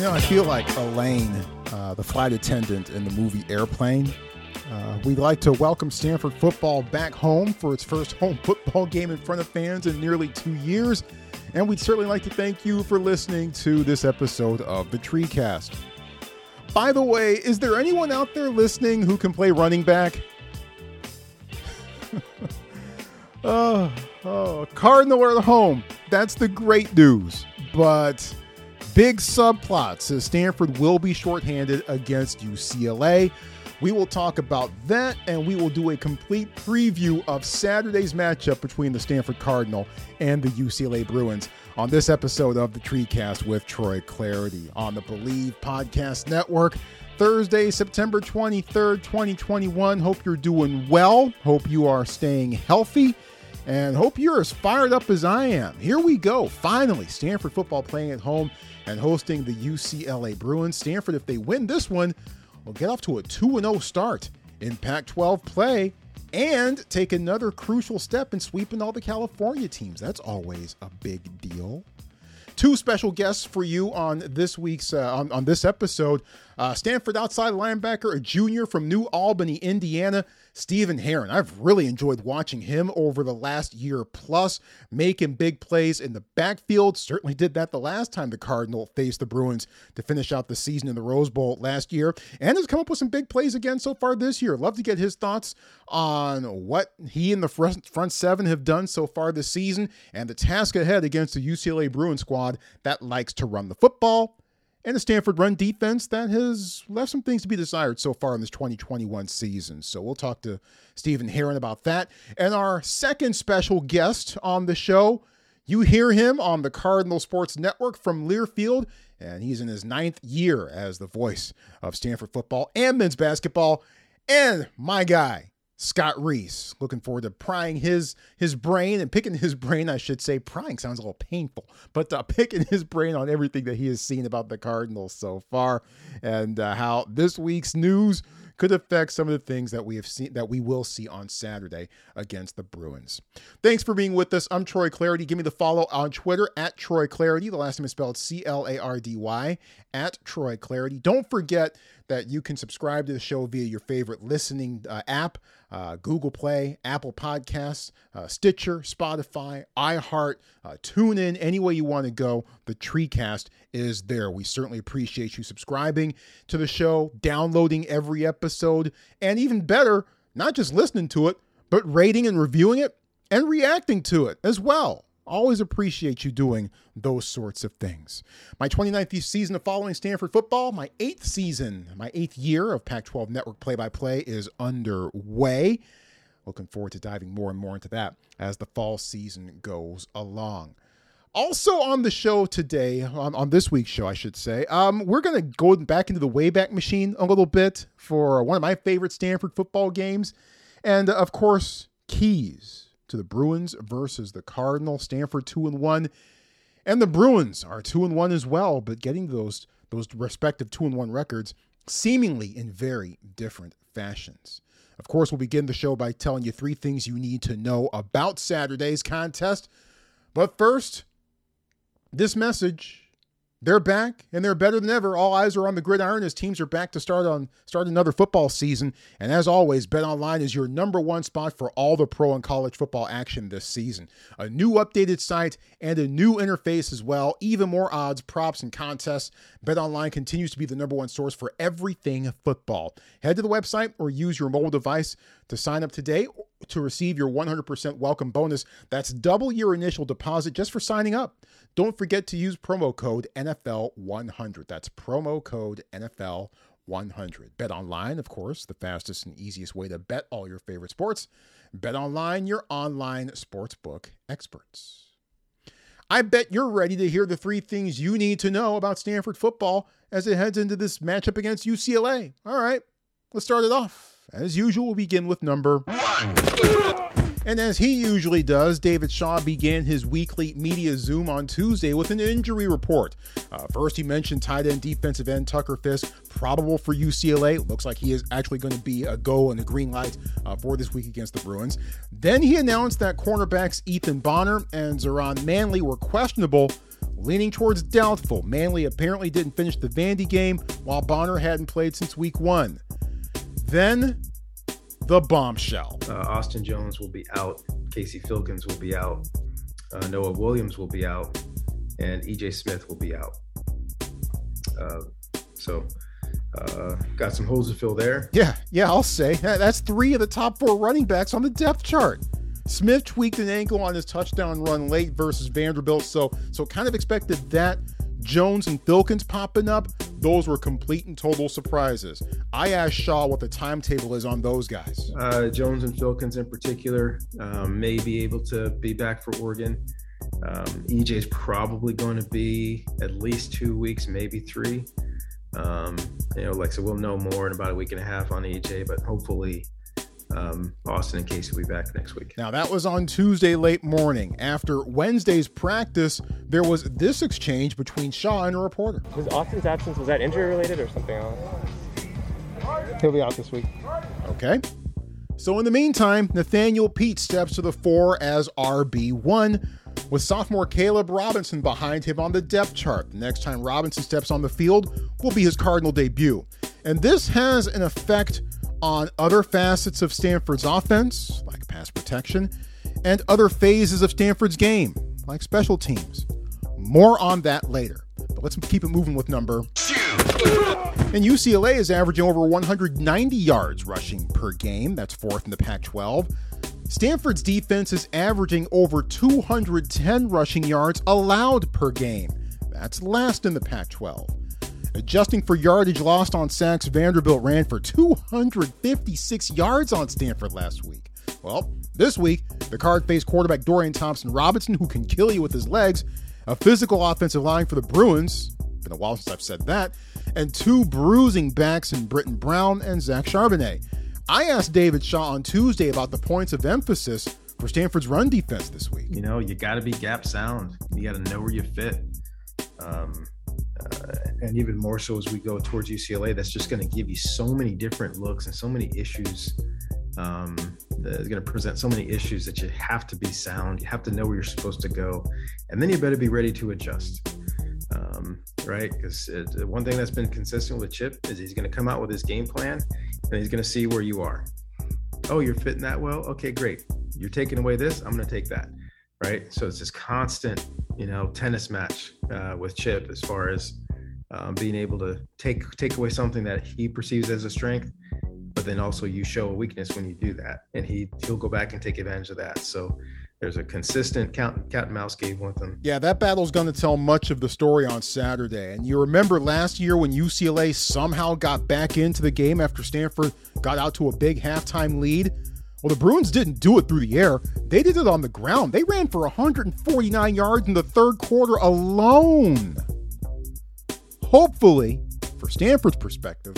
You know, I feel like Elaine, uh, the flight attendant in the movie Airplane. Uh, we'd like to welcome Stanford football back home for its first home football game in front of fans in nearly two years. And we'd certainly like to thank you for listening to this episode of the TreeCast. By the way, is there anyone out there listening who can play running back? oh, oh, Cardinal at home. That's the great news. But big subplots as Stanford will be shorthanded against UCLA. We will talk about that and we will do a complete preview of Saturday's matchup between the Stanford Cardinal and the UCLA Bruins on this episode of the TreeCast with Troy Clardy on the Believe Podcast Network. Thursday, September 23rd, 2021. Hope you're doing well. Hope you are staying healthy and hope you're as fired up as I am. Here we go. Finally, Stanford football playing at home and hosting the UCLA Bruins. Stanford, if they win this one, will get off to a 2 0 start in Pac 12 play and take another crucial step in sweeping all the California teams. That's always a big deal. Two special guests for you on this week's uh, on, on this episode. Uh, Stanford outside linebacker, a junior from New Albany, Indiana, Stephen Herron. I've really enjoyed watching him over the last year plus, making big plays in the backfield. Certainly did that the last time the Cardinal faced the Bruins to finish out the season in the Rose Bowl last year, and has come up with some big plays again so far this year. Love to get his thoughts on what he and the front, front seven have done so far this season and the task ahead against the UCLA Bruin squad that likes to run the football and a Stanford run defense that has left some things to be desired so far in this 2021 season. So we'll talk to Stephen Herron about that. And our second special guest on the show, you hear him on the Cardinal Sports Network from Learfield, and he's in his ninth year as the voice of Stanford football and men's basketball. And my guy, Scott Reiss. Looking forward to prying his his brain and picking his brain, I should say. Prying sounds a little painful, but uh, picking his brain on everything that he has seen about the Cardinals so far, and uh, how this week's news could affect some of the things that we have seen that we will see on Saturday against the Bruins. Thanks for being with us. I'm Troy Clardy. Give me the follow on Twitter at Troy Clardy. The last name is spelled C L A R D Y at Troy Clardy. Don't forget that you can subscribe to the show via your favorite listening uh, app uh, Google Play, Apple Podcasts, uh, Stitcher, Spotify, iHeart, uh, tune in any way you want to go. The TreeCast is there. We certainly appreciate you subscribing to the show, downloading every episode, and even better, not just listening to it, but rating and reviewing it and reacting to it as well. Always appreciate you doing those sorts of things. My 29th season of following Stanford football, my eighth season, my eighth year of Pac 12 network play by play is underway. Looking forward to diving more and more into that as the fall season goes along. Also on the show today, on, on this week's show, I should say, um, we're going to go back into the Wayback Machine a little bit for one of my favorite Stanford football games. And of course, keys to the Bruins versus the Cardinals. Stanford two and one, and the Bruins are two and one as well. But getting those those respective two and one records seemingly in very different fashions. Of course, we'll begin the show by telling you three things you need to know about Saturday's contest. But first, this message they're back and they're better than ever. All eyes are on the gridiron as teams are back to start on start another football season. And as always, Bet Online is your number one spot for all the pro and college football action this season. A new updated site and a new interface as well. Even more odds, props, and contests. Bet Online continues to be the number one source for everything football. Head to the website or use your mobile device to sign up today to receive your 100% welcome bonus. That's double your initial deposit just for signing up. Don't forget to use promo code NFL100. That's promo code NFL100. Bet online, of course, the fastest and easiest way to bet all your favorite sports. Bet online, your online sportsbook experts. I bet you're ready to hear the three things you need to know about Stanford football as it heads into this matchup against UCLA. All right, let's start it off. As usual, we'll begin with number one. And as he usually does, David Shaw began his weekly media Zoom on Tuesday with an injury report. Uh, first, he mentioned tight end defensive end Tucker Fisk, probable for UCLA. Looks like he is actually going to be a go and a green light uh, for this week against the Bruins. Then he announced that cornerbacks Ethan Bonner and Zahran Manley were questionable leaning towards doubtful. Manley apparently didn't finish the Vandy game, while Bonner hadn't played since week one. Then the bombshell. Uh, Austin Jones will be out. Casey Filkins will be out. Uh, Noah Williams will be out. And EJ Smith will be out. Uh, so, uh, got some holes to fill there. Yeah, yeah, I'll say. That's three of the top four running backs on the depth chart. Smith tweaked an ankle on his touchdown run late versus Vanderbilt, so so kind of expected that. Jones and Filkins popping up, those were complete and total surprises. I asked Shaw what the timetable is on those guys. Uh, Jones and Filkins in particular um, may be able to be back for Oregon. Um, EJ is probably going to be at least two weeks, maybe three. Um, you know, like so, we'll know more in about a week and a half on EJ, but hopefully um, Austin and Casey will be back next week. Now, that was on Tuesday late morning. After Wednesday's practice, there was this exchange between Shaw and a reporter. Was Austin's absence, was that injury related or something else? He'll be out this week. Okay. So, in the meantime, Nathaniel Peat steps to the fore as RB1 with sophomore Caleb Robinson behind him on the depth chart. The next time Robinson steps on the field will be his Cardinal debut. And this has an effect on other facets of Stanford's offense, like pass protection, and other phases of Stanford's game, like special teams. More on that later. But let's keep it moving with number two. And UCLA is averaging over 190 yards rushing per game. That's fourth in the Pac 12. Stanford's defense is averaging over 210 rushing yards allowed per game. That's last in the Pac 12. Adjusting for yardage lost on sacks, Vanderbilt ran for 256 yards on Stanford last week. Well, this week, the card faced quarterback Dorian Thompson Robinson, who can kill you with his legs, a physical offensive line for the Bruins, been a while since I've said that, and two bruising backs in Brittain Brown and Zach Charbonnet. I asked David Shaw on Tuesday about the points of emphasis for Stanford's run defense this week. You know, you got to be gap sound. You got to know where you fit. Um, uh, and even more so as we go towards UCLA, that's just going to give you so many different looks and so many issues. Um, that's going to present so many issues that you have to be sound. You have to know where you're supposed to go, and then you better be ready to adjust. Um, right? Because one thing that's been consistent with Chip is he's going to come out with his game plan, and he's going to see where you are. Oh, you're fitting that well. Okay, great. You're taking away this. I'm going to take that right? So it's this constant, you know, tennis match uh, with Chip as far as um, being able to take take away something that he perceives as a strength, but then also you show a weakness when you do that, and he he'll go back and take advantage of that. So there's a consistent cat, cat and mouse game with them. Yeah, that battle's going to tell much of the story on Saturday. And you remember last year when UCLA somehow got back into the game after Stanford got out to a big halftime lead? Well, the Bruins didn't do it through the air. They did it on the ground. They ran for 149 yards in the third quarter alone. Hopefully, for Stanford's perspective,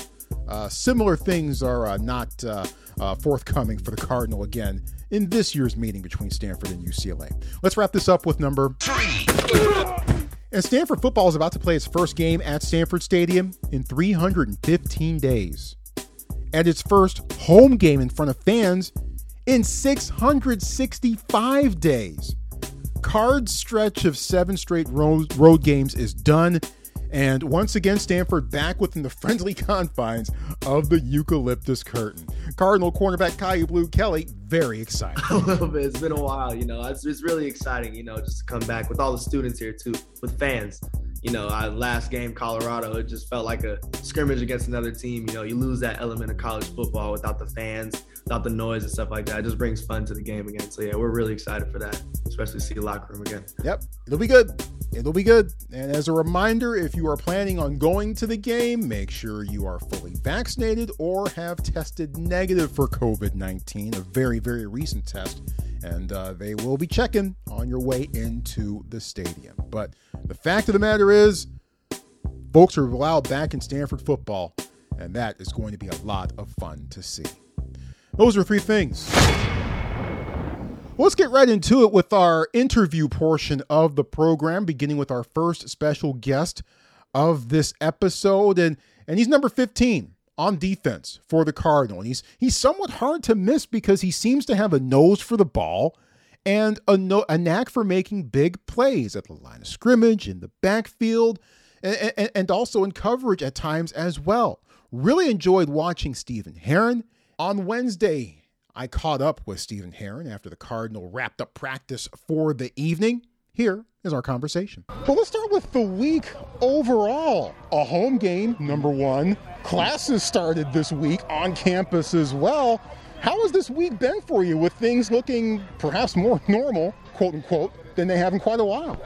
uh, similar things are uh, not uh, uh forthcoming for the Cardinal again in this year's meeting between Stanford and UCLA. Let's wrap this up with number three. And Stanford football is about to play its first game at Stanford Stadium in 315 days. At its first home game in front of fans in 665 days. Card's stretch of seven straight road, road games is done. And once again, Stanford back within the friendly confines of the eucalyptus curtain. Cardinal cornerback Kyu Blue Kelly, very excited. a little bit. It's been a while, you know. It's, it's really exciting, you know, just to come back with all the students here too, with fans you know, our last game, Colorado, it just felt like a scrimmage against another team. You know, you lose that element of college football without the fans, without the noise and stuff like that. It just brings fun to the game again. So yeah, we're really excited for that, especially to see the locker room again. Yep, it'll be good. It'll be good. And as a reminder, if you are planning on going to the game, make sure you are fully vaccinated or have tested negative for COVID 19, a very, very recent test. And uh, they will be checking on your way into the stadium. But the fact of the matter is, folks are allowed back in Stanford football, and that is going to be a lot of fun to see. Those are three things. Let's get right into it with our interview portion of the program, beginning with our first special guest of this episode. And, and he's number 15 on defense for the Cardinal. And he's, he's somewhat hard to miss because he seems to have a nose for the ball and a, no, a knack for making big plays at the line of scrimmage, in the backfield, and, and, and also in coverage at times as well. Really enjoyed watching Stephen Herron. On Wednesday, I caught up with Stephen Herron after the Cardinal wrapped up practice for the evening. Here is our conversation. Well, let's start with the week overall. A home game, number one. Classes started this week on campus as well. How has this week been for you with things looking perhaps more normal, quote unquote, than they have in quite a while?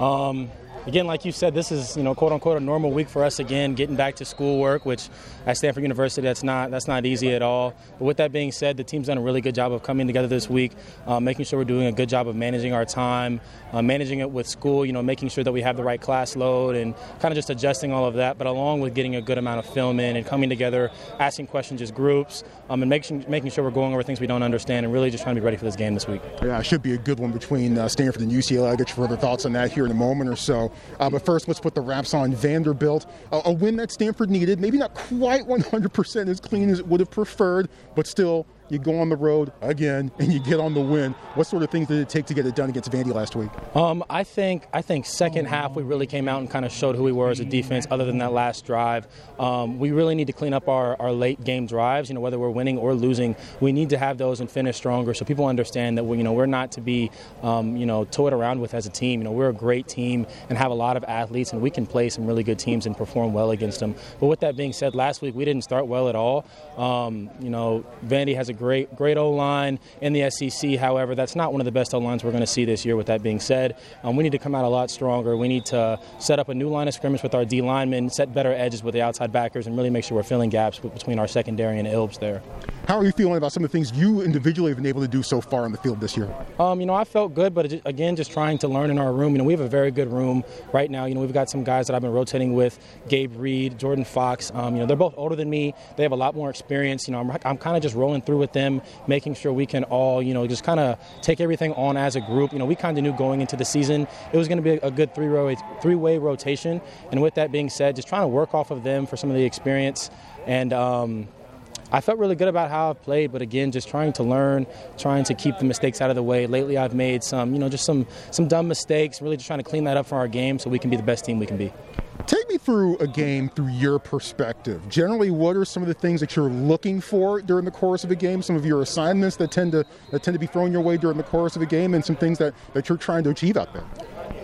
Um, again, like you said, this is you know quote unquote a normal week for us again, getting back to schoolwork, which at Stanford University that's not that's not easy at all. But with that being said, the team's done a really good job of coming together this week, uh, making sure we're doing a good job of managing our time, uh, managing it with school, you know, making sure that we have the right class load and kind of just adjusting all of that. But along with getting a good amount of film in and coming together, asking questions as groups, um, and making making sure we're going over things we don't understand and really just trying to be ready for this game this week. Yeah, it should be a good one between uh, Stanford and UCLA. I'll get your further thoughts on that here in a moment or so. Uh, but first, let's put the wraps on Vanderbilt. a win that Stanford needed, maybe not quite 100% as clean as it would have preferred, but still you go on the road again and you get on the win. What sort of things did it take to get it done against Vandy last week? Um, I think I think second half we really came out and kind of showed who we were as a defense. Other than that last drive, um, we really need to clean up our, our late game drives. You know whether we're winning or losing, we need to have those and finish stronger so people understand that we you know we're not to be um, you know toyed around with as a team. You know we're a great team and have a lot of athletes and we can play some really good teams and perform well against them. But with that being said, last week we didn't start well at all. Um, you know Vandy has a great, great O line in the SEC. However, that's not one of the best O lines we're going to see this year. With that being said, um, we need to come out a lot stronger. We need to set up a new line of scrimmage with our D linemen, set better edges with the outside backers, and really make sure we're filling gaps between our secondary and Ilbs there. How are you feeling about some of the things you individually have been able to do so far on the field this year? Um, you know, I felt good, but again, just trying to learn in our room. You know, we have a very good room right now. You know, we've got some guys that I've been rotating with, Gabe Reid, Jordan Fox. Um, you know, they're both older than me. They have a lot more experience. You know, I'm, I'm kind of just rolling through with them, making sure we can all, you know, just kind of take everything on as a group. You know, we kind of knew going into the season it was going to be a good three-way three-way rotation. And with that being said, just trying to work off of them for some of the experience and. Um, I felt really good about how I've played, but again, just trying to learn, trying to keep the mistakes out of the way. Lately, I've made some, you know, just some some dumb mistakes. Really, just trying to clean that up for our game so we can be the best team we can be. Take me through a game through your perspective. Generally, what are some of the things that you're looking for during the course of a game? Some of your assignments that tend to that tend to be thrown your way during the course of a game, and some things that, that you're trying to achieve out there.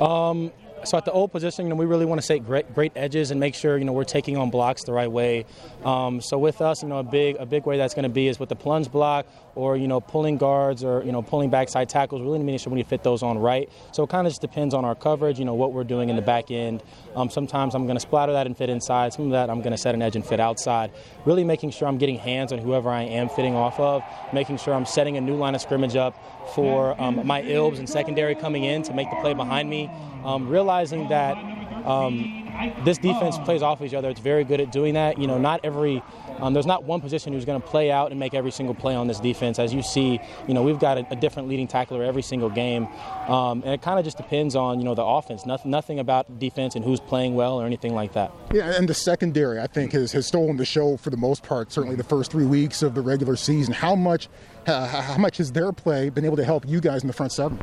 Um, so at the old position, you know, we really want to set great, great edges and make sure you know we're taking on blocks the right way. Um, so with us, you know, a big a big way that's going to be is with the plunge block or you know pulling guards or you know pulling backside tackles. Really making sure we fit those on right. So it kind of just depends on our coverage. You know what we're doing in the back end. Um, sometimes I'm going to splatter that and fit inside. Some of that I'm going to set an edge and fit outside. Really making sure I'm getting hands on whoever I am fitting off of. Making sure I'm setting a new line of scrimmage up for um, my ilbs and secondary coming in to make the play behind me. Um, realizing that um, this defense plays off each other. It's very good at doing that. You know, not every um, there's not one position who's going to play out and make every single play on this defense. As you see, you know, we've got a, a different leading tackler every single game, um, and it kind of just depends on you know the offense. Nothing, nothing about defense and who's playing well or anything like that. Yeah, and the secondary, I think, has, has stolen the show for the most part. Certainly, the first three weeks of the regular season. How much, uh, how much has their play been able to help you guys in the front seven?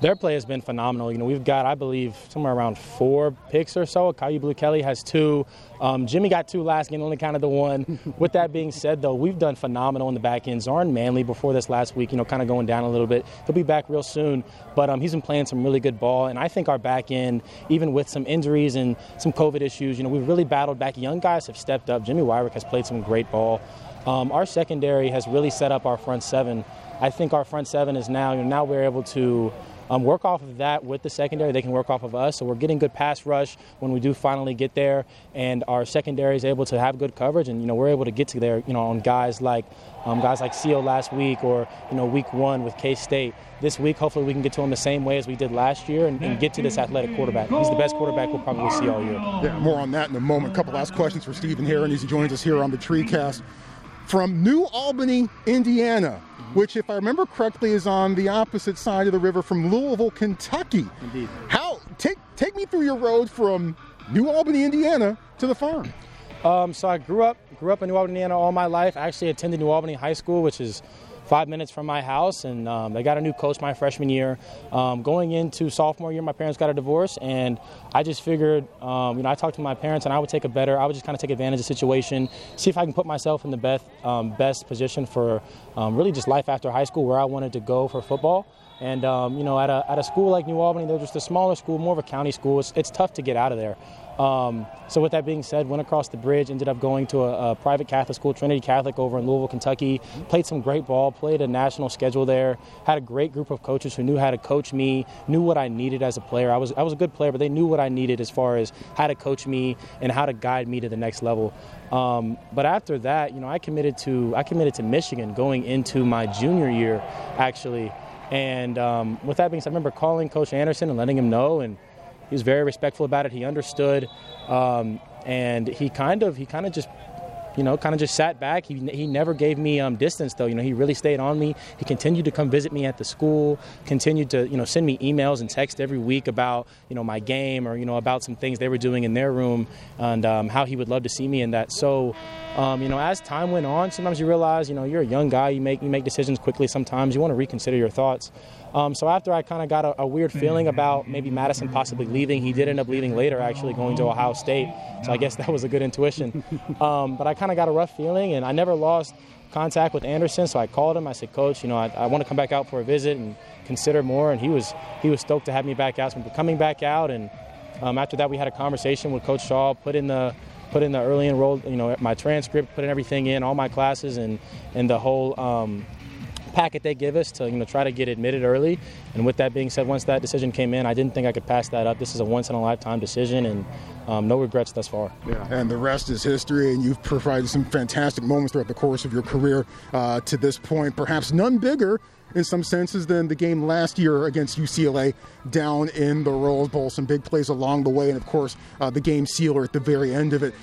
Their play has been phenomenal. You know, we've got, I believe, somewhere around four picks or so. Kyu Blue Kelly has two. Um, Jimmy got two last game, only counted the one. With that being said, though, we've done phenomenal in the back end. Zahran Manley before this last week, you know, kind of going down a little bit. He'll be back real soon, but um, he's been playing some really good ball. And I think our back end, even with some injuries and some COVID issues, you know, we've really battled back. Young guys have stepped up. Jimmy Wyrick has played some great ball. Um, our secondary has really set up our front seven. I think our front seven is now, you know, now we're able to um, work off of that with the secondary. They can work off of us. So we're getting good pass rush when we do finally get there, and our secondary is able to have good coverage. And you know we're able to get to there. You know on guys like um, guys like Seal last week, or you know week one with K State. This week, hopefully, we can get to him the same way as we did last year and, and, get to this athletic quarterback. He's the best quarterback we'll probably see all year. Yeah, more on that in a moment. A couple last questions for Stephen Herron as he joins us here on the TreeCast from New Albany, Indiana, which, if I remember correctly, is on the opposite side of the river from Louisville, Kentucky. Indeed. How take take me through your road from New Albany, Indiana, to the farm. Um, so I grew up grew up in New Albany, Indiana all my life. I actually attended New Albany High School, which is five minutes from my house, and um, they got a new coach my freshman year. Um, going into sophomore year, my parents got a divorce, and I just figured, um, you know, I talked to my parents, and I would take a better, I would just kind of take advantage of the situation, see if I can put myself in the best um, best position for um, really just life after high school, where I wanted to go for football. And um, you know, at a, at a school like New Albany, they're just a smaller school, more of a county school. It's, it's tough to get out of there. Um, so with that being said, went across the bridge, ended up going to a, a, private Catholic school, Trinity Catholic, over in Louisville, Kentucky. Played some great ball, played a national schedule there. Had a great group of coaches who knew how to coach me, knew what I needed as a player. I was I was a good player, but they knew what I needed as far as how to coach me and how to guide me to the next level. Um, but after that, you know, I committed to I committed to Michigan going into my junior year, actually. And um, with that being said, I remember calling Coach Anderson and letting him know and he was very respectful about it. He understood, um, and he kind of he kind of just you know, kind of just sat back. He, he never gave me um, distance, though. You know, he really stayed on me. He continued to come visit me at the school, continued to, you know, send me emails and text every week about, you know, my game or, you know, about some things they were doing in their room and um, how he would love to see me in that. So, um, you know, as time went on, sometimes you realize, you know, you're a young guy, you make, you make decisions quickly sometimes. You want to reconsider your thoughts. Um, so after I kind of got a, a, weird feeling about maybe Madison possibly leaving, he did end up leaving later, actually going to Ohio State. So I guess that was a good intuition. Um, but I kind of got a rough feeling, and I never lost contact with Anderson. So I called him. I said, Coach, you know, I, I want to come back out for a visit and consider more. And he was he was stoked to have me back out. So coming back out, and um, after that we had a conversation with Coach Shaw, put in the put in the early enrolled, you know, my transcript, put in everything in, all my classes, and and the whole um, packet they give us to you know try to get admitted early. And with that being said, once that decision came in, I didn't think I could pass that up. This is a once in a lifetime decision, and um, no regrets thus far. Yeah, and the rest is history. And you've provided some fantastic moments throughout the course of your career uh, to this point. Perhaps none bigger in some senses than the game last year against UCLA down in the Rose Bowl. Some big plays along the way, and of course, uh, the game sealer at the very end of it.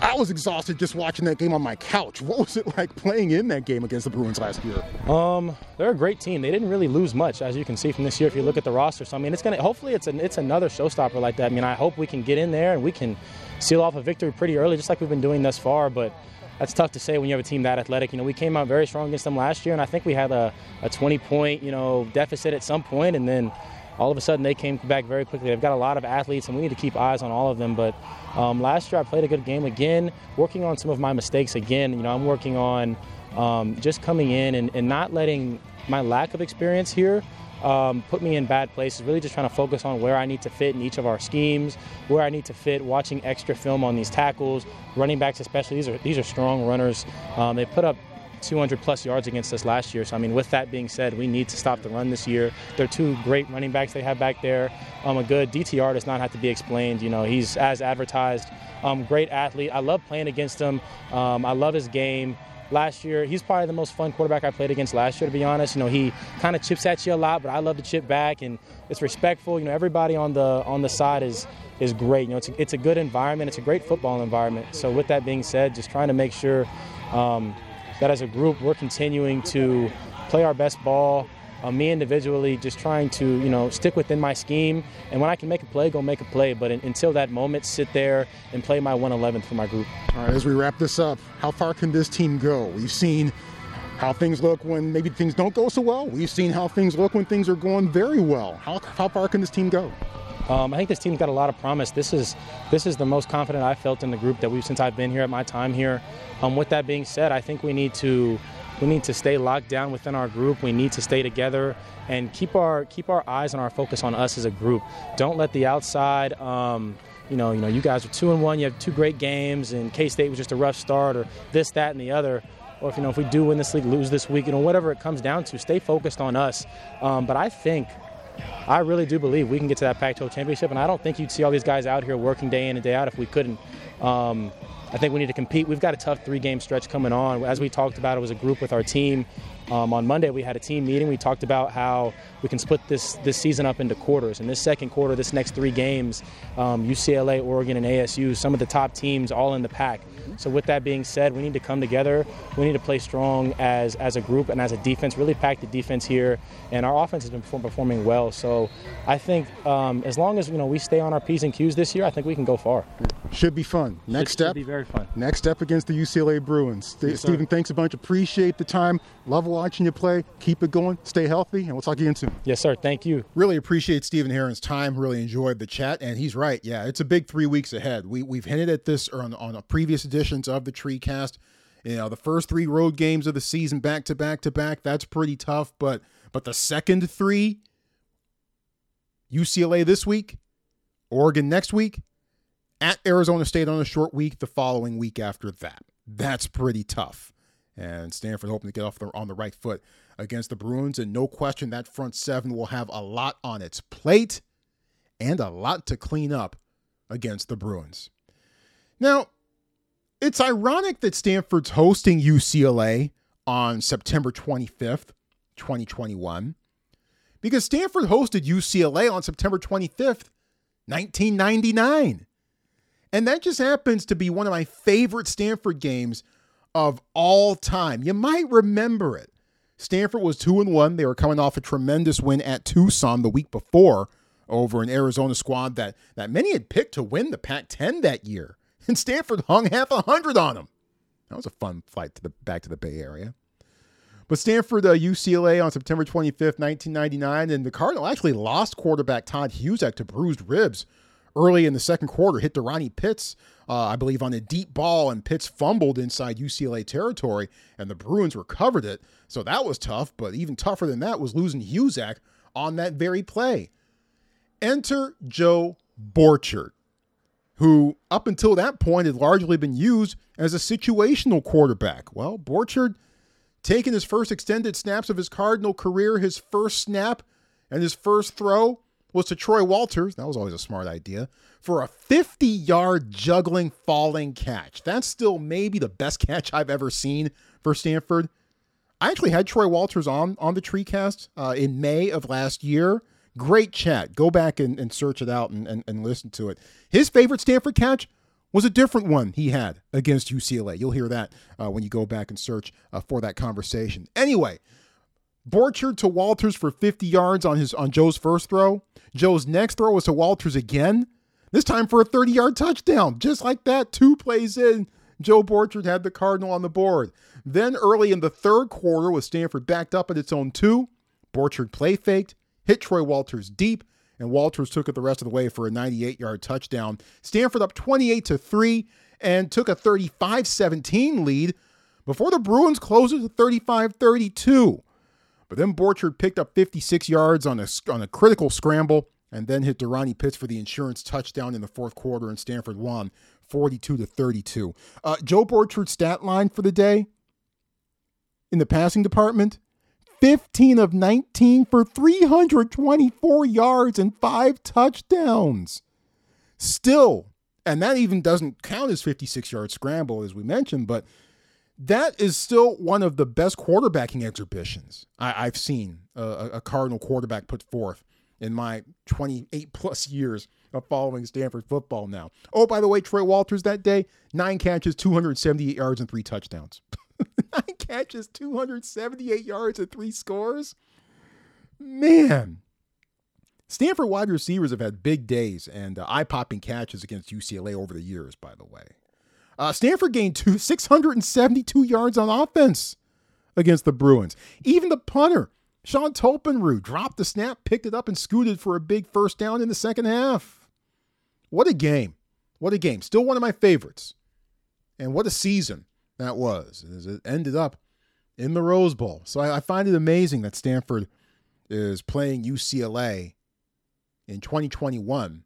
I was exhausted just watching that game on my couch. What was it like playing in that game against the Bruins last year? Um, they're a great team. They didn't really lose much, as you can see from this year. If you look at the roster, so I mean, it's gonna hopefully it's an, it's another showstopper like that. I mean, I hope we can get in there and we can seal off a victory pretty early, just like we've been doing thus far. But that's tough to say when you have a team that athletic. You know, we came out very strong against them last year, and I think we had a, a 20 point you know deficit at some point, and then all of a sudden they came back very quickly. They've got a lot of athletes, and we need to keep eyes on all of them. But um, last year I played a good game again, working on some of my mistakes again. You know, I'm working on um, just coming in and, and, not letting my lack of experience here um, put me in bad places. Really just trying to focus on where I need to fit in each of our schemes, where I need to fit, watching extra film on these tackles, running backs especially. These are these are strong runners. Um, they put up 200 plus yards against us last year. So, I mean, with that being said, we need to stop the run this year. They're two great running backs they have back there. Um, a good DTR does not have to be explained. You know, he's as advertised. Um, great athlete. I love playing against him. Um, I love his game. Last year, he's probably the most fun quarterback I played against last year, to be honest. You know, he kind of chips at you a lot, but I love to chip back, and it's respectful. You know, everybody on the on the side is is great. You know, it's a, it's a good environment. It's a great football environment. So, with that being said, just trying to make sure um, that as a group we're continuing to play our best ball. Uh, me individually, just trying to you know stick within my scheme, and when I can make a play, go make a play. But in, until that moment, sit there and play my 111th for my group. All right, as we wrap this up, how far can this team go? We've seen how things look when maybe things don't go so well. We've seen how things look when things are going very well. How, how far can this team go? Um, I think this team's got a lot of promise. This is this is the most confident I've felt in the group that we've since I've been here at my time here. Um, with that being said, I think we need to we need to stay locked down within our group. We need to stay together and keep our keep our eyes and our focus on us as a group. Don't let the outside. Um, you know, you know, you guys are two and one. You have two great games, and K State was just a rough start, or this, that, and the other. Or if you know, if we do win this league, lose this week, you know, whatever it comes down to, stay focused on us. Um, but I think I really do believe we can get to that Pac-12 championship, and I don't think you'd see all these guys out here working day in and day out if we couldn't. Um, I think we need to compete. We've got a tough three-game stretch coming on. As we talked about, it was a group with our team. Um, on Monday, we had a team meeting. We talked about how we can split this this season up into quarters. In this second quarter, this next three games, um, UCLA, Oregon, and ASU, some of the top teams, all in the pack. So with that being said, we need to come together. We need to play strong as as a group and as a defense. Really pack the defense here, and our offense has been performing well. So I think um, as long as you know we stay on our p's and q's this year, I think we can go far. Should be fun. Next Should- step. should be very fun. Next step against the UCLA Bruins. Yes. Stephen, thanks a bunch. Appreciate the time. Love watching you play. Keep it going. Stay healthy, and we'll talk again soon. Yes, sir. Thank you. Really appreciate Stephen Herron's time. Really enjoyed the chat, and he's right. Yeah, it's a big three weeks ahead. We we've hinted at this on on a previous editions of the Tree Cast. You know, the first three road games of the season, back to back to back. That's pretty tough. But but the second three, UCLA this week, Oregon next week, at Arizona State on a short week the following week after that. That's pretty tough. And Stanford hoping to get off the, on the right foot against the Bruins. And no question that front seven will have a lot on its plate and a lot to clean up against the Bruins. Now, it's ironic that Stanford's hosting UCLA on September 25th, 2021, because Stanford hosted UCLA on September 25th, 1999. And that just happens to be one of my favorite Stanford games of all time. You might remember it. Stanford was 2 and 1. They were coming off a tremendous win at Tucson the week before over an Arizona squad that that many had picked to win the Pac-10 that year. And Stanford hung half a hundred on them. That was a fun flight to the back to the Bay Area. But Stanford uh, UCLA on September 25th, 1999, and the Cardinal actually lost quarterback Todd Husak to bruised ribs early in the second quarter. Hit to Ronnie Pitts, uh, I believe, on a deep ball, and Pitts fumbled inside UCLA territory, and the Bruins recovered it. So that was tough. But even tougher than that was losing Husak on that very play. Enter Joe Borchard, who up until that point had largely been used as a situational quarterback. Well, Borchard taking his first extended snaps of his Cardinal career, his first snap and his first throw was to Troy Walters. That was always a smart idea for a 50 yard juggling falling catch. That's still maybe the best catch I've ever seen for Stanford. I actually had Troy Walters on on the TreeCast uh, in May of last year. Great chat. Go back and, and search it out and, and, and listen to it. His favorite Stanford catch was a different one he had against UCLA. You'll hear that uh, when you go back and search uh, for that conversation. Anyway, Borchard to Walters for 50 yards on his on Joe's first throw. Joe's next throw was to Walters again, this time for a 30 yard touchdown. Just like that, two plays in, Joe Borchard had the Cardinal on the board. Then early in the third quarter, with Stanford backed up at its own two, Borchard play faked, hit Troy Walters deep, and Walters took it the rest of the way for a 98 yard touchdown. Stanford up 28 to 3 and took a 35 17 lead before the Bruins closed it to 35 32. But then Borchard picked up 56 yards on a, on a critical scramble and then hit DeRonnie Pitts for the insurance touchdown in the fourth quarter, and Stanford won 42 to 32. Uh, Joe Borchard's stat line for the day in the passing department 15 of 19 for 324 yards and five touchdowns. Still, and that even doesn't count as 56 yard scramble, as we mentioned, but that is still one of the best quarterbacking exhibitions I, have seen a, a Cardinal quarterback put forth in my 28 plus years of following Stanford football now. Oh, by the way, Troy Walters that day, nine catches, 278 yards, and three touchdowns. nine catches, 278 yards, and three scores. Man. Stanford wide receivers have had big days and uh, eye popping catches against UCLA over the years, by the way. Uh, Stanford gained two, 672 yards on offense against the Bruins. Even the punter, Sean Tolpenrud, dropped the snap, picked it up, and scooted for a big first down in the second half. What a game. What a game. Still one of my favorites. And what a season that was, it ended up in the Rose Bowl. So I, I find it amazing that Stanford is playing UCLA in 2021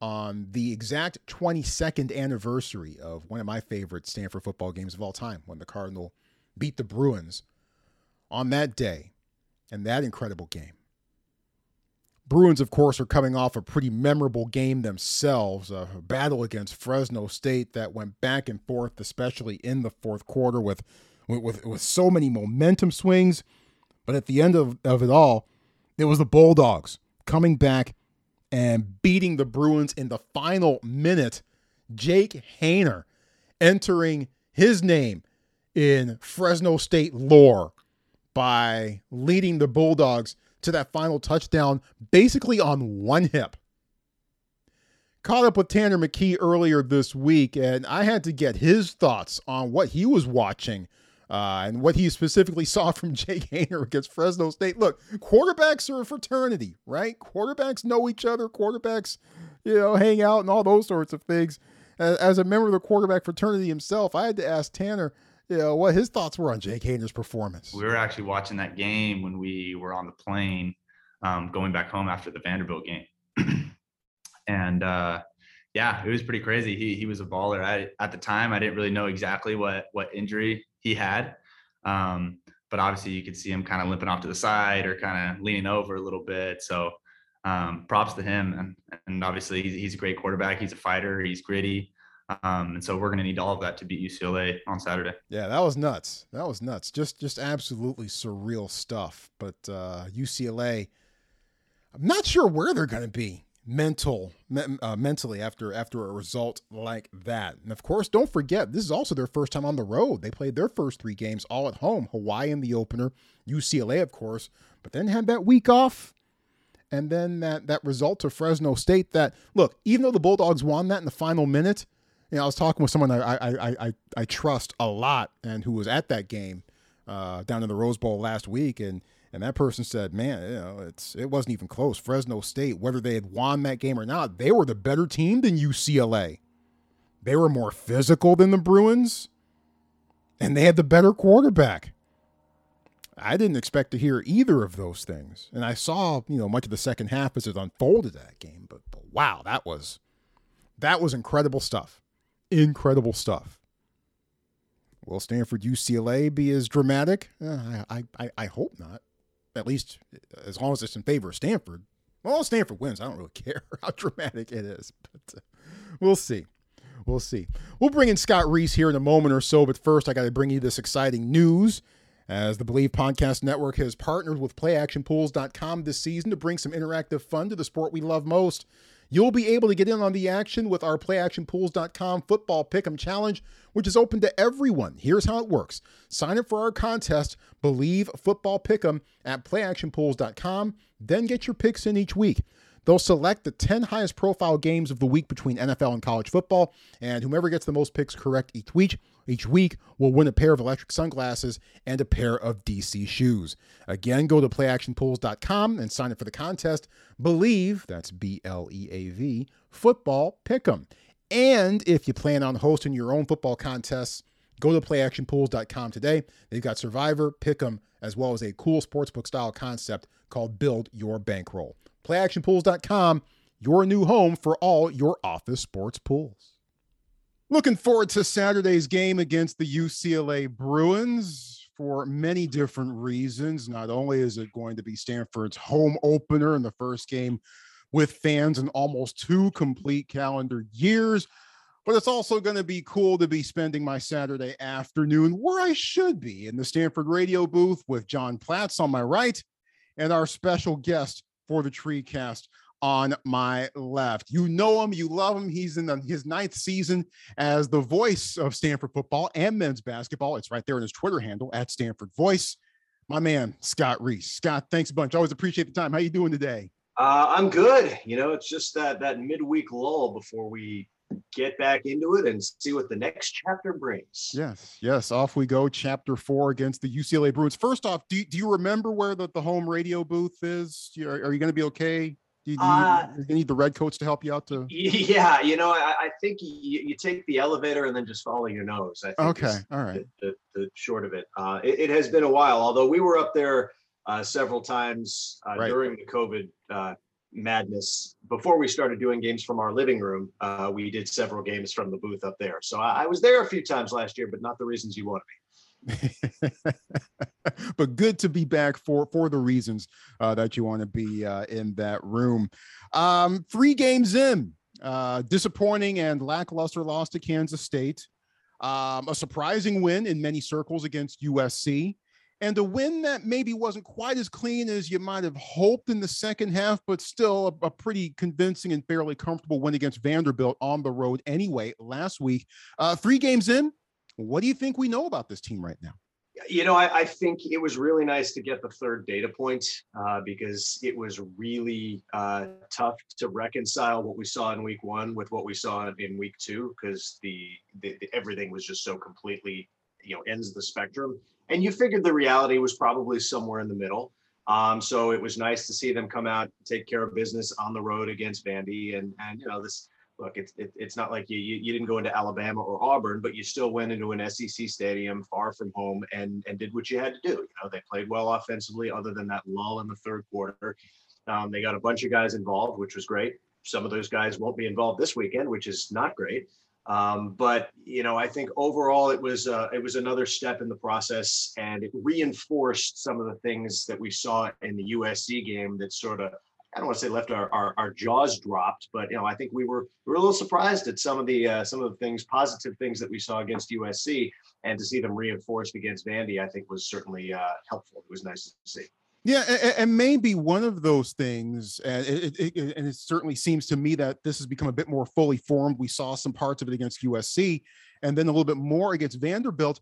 on the exact 22nd anniversary of one of my favorite Stanford football games of all time when the Cardinal beat the Bruins on that day and that incredible game. Bruins, of course, are coming off a pretty memorable game themselves, a battle against Fresno State that went back and forth, especially in the fourth quarter with, with, with so many momentum swings. But at the end of, of it all, it was the Bulldogs coming back and beating the Bruins in the final minute. Jake Haener entering his name in Fresno State lore by leading the Bulldogs to that final touchdown basically on one hip. caught up with Tanner McKee earlier this week, and I had to get his thoughts on what he was watching uh, and what he specifically saw from Jake Haener against Fresno State. Look, quarterbacks are a fraternity, right? Quarterbacks know each other. Quarterbacks, you know, hang out and all those sorts of things. As, as a member of the quarterback fraternity himself, I had to ask Tanner, you know, what his thoughts were on Jake Haener's performance. We were actually watching that game when we were on the plane um, going back home after the Vanderbilt game. and uh, yeah, it was pretty crazy. He he was a baller. I, at the time, I didn't really know exactly what what injury he had, um, but obviously you could see him kind of limping off to the side or kind of leaning over a little bit. So um, props to him, and and obviously he's, he's a great quarterback. He's a fighter. He's gritty. Um, and so we're going to need all of that to beat UCLA on Saturday. Yeah, that was nuts. That was nuts. Just just absolutely surreal stuff. But uh, UCLA, I'm not sure where they're going to be mental me, uh, mentally after after a result like that. And of course, don't forget this is also their first time on the road. They played their first three games all at home. Hawaii in the opener, UCLA of course, but then had that week off. And then that that result to Fresno State that look, even though the Bulldogs won that in the final minute, you know, I was talking with someone I I I, I trust a lot and who was at that game uh, down in the Rose Bowl last week and and that person said, "Man, you know, it's it wasn't even close. Fresno State, whether they had won that game or not, they were the better team than UCLA. They were more physical than the Bruins, and they had the better quarterback." I didn't expect to hear either of those things, and I saw you know much of the second half as it unfolded that game. But, but wow, that was that was incredible stuff, incredible stuff. Will Stanford UCLA be as dramatic? Uh, I, I I hope not at least as long as it's in favor of Stanford. Well, Stanford wins. I don't really care how dramatic it is, but uh, we'll see. We'll see. We'll bring in Scott Reiss here in a moment or so, but first, I got to bring you this exciting news. As the Believe Podcast Network has partnered with PlayActionPools.com this season to bring some interactive fun to the sport we love most. You'll be able to get in on the action with our playactionpools.com football pick'em challenge, which is open to everyone. Here's how it works. Sign up for our contest, Believe Football Pick'em at playactionpools.com, then get your picks in each week. They'll select the 10 highest profile games of the week between NFL and college football, and whomever gets the most picks correct each week, each week will win a pair of electric sunglasses and a pair of DC shoes. Again, go to playactionpools.com and sign up for the contest. Believe, that's B L E A V, football pick'em. And if you plan on hosting your own football contests, go to playactionpools.com today. They've got Survivor, Pick'em, as well as a cool sportsbook style concept called Build Your Bankroll playactionpools.com, your new home for all your office sports pools. Looking forward to Saturday's game against the UCLA Bruins for many different reasons. Not only is it going to be Stanford's home opener in the first game with fans in almost two complete calendar years, but it's also going to be cool to be spending my Saturday afternoon where I should be in the Stanford radio booth with John Platts on my right and our special guest, for the tree cast on my left. You know him, you love him. He's in the, his ninth season as the voice of Stanford football and men's basketball. It's right there in his Twitter handle at Stanford Voice. My man, Scott Reiss. Scott, thanks a bunch. Always appreciate the time. How you doing today? Uh, I'm good. You know, it's just that that midweek lull before we get back into it and see what the next chapter brings. Yes, yes. Off we go. Chapter four against the UCLA Bruins. First off, do, do you remember where the, the home radio booth is? Are, are you going to be okay? Do you, do you, uh, you, need the red coats to help you out to? Yeah, you know, I, I think you, you, take the elevator and then just follow your nose. okay, all right. The, the, the, short of it. Uh, it. it. has been a while, although we were up there uh, several times uh, right. during the COVID uh, madness before we started doing games from our living room uh, we did several games from the booth up there so I, I was there a few times last year but not the reasons you want to be but good to be back for for the reasons uh, that you want to be uh, in that room. Um, three games in uh, disappointing and lackluster loss to kansas state. Um, a surprising win in many circles against usc and a win that maybe wasn't quite as clean as you might have hoped in the second half, but still a, a, pretty convincing and fairly comfortable win against Vanderbilt on the road anyway last week. Uh, three games in, what do you think we know about this team right now? You know, I, I, think it was really nice to get the third data point uh, because it was really uh, tough to reconcile what we saw in week one with what we saw in week two because the, the, the everything was just so completely, you know, ends the spectrum. And you figured the reality was probably somewhere in the middle. Um, so it was nice to see them come out, take care of business on the road against Vandy, and and you know this look, it's it, it's not like you, you, you didn't go into Alabama or Auburn, but you still went into an SEC stadium far from home and and did what you had to do. You know, they played well offensively, other than that lull in the third quarter. Um, they got a bunch of guys involved, which was great. Some of those guys won't be involved this weekend, which is not great. Um, but you know, I think overall it was uh, it was another step in the process, and it reinforced some of the things that we saw in the USC game that sort of I don't want to say left our, our, our, jaws dropped, but you know, I think we were we were a little surprised at some of the uh, some of the things, positive things that we saw against USC, and to see them reinforced against Vandy, I think was certainly uh, helpful. It was nice to see. Yeah, and, maybe one of those things, and it, it, and it certainly seems to me that this has become a bit more fully formed. We saw some parts of it against USC, and then a little bit more against Vanderbilt.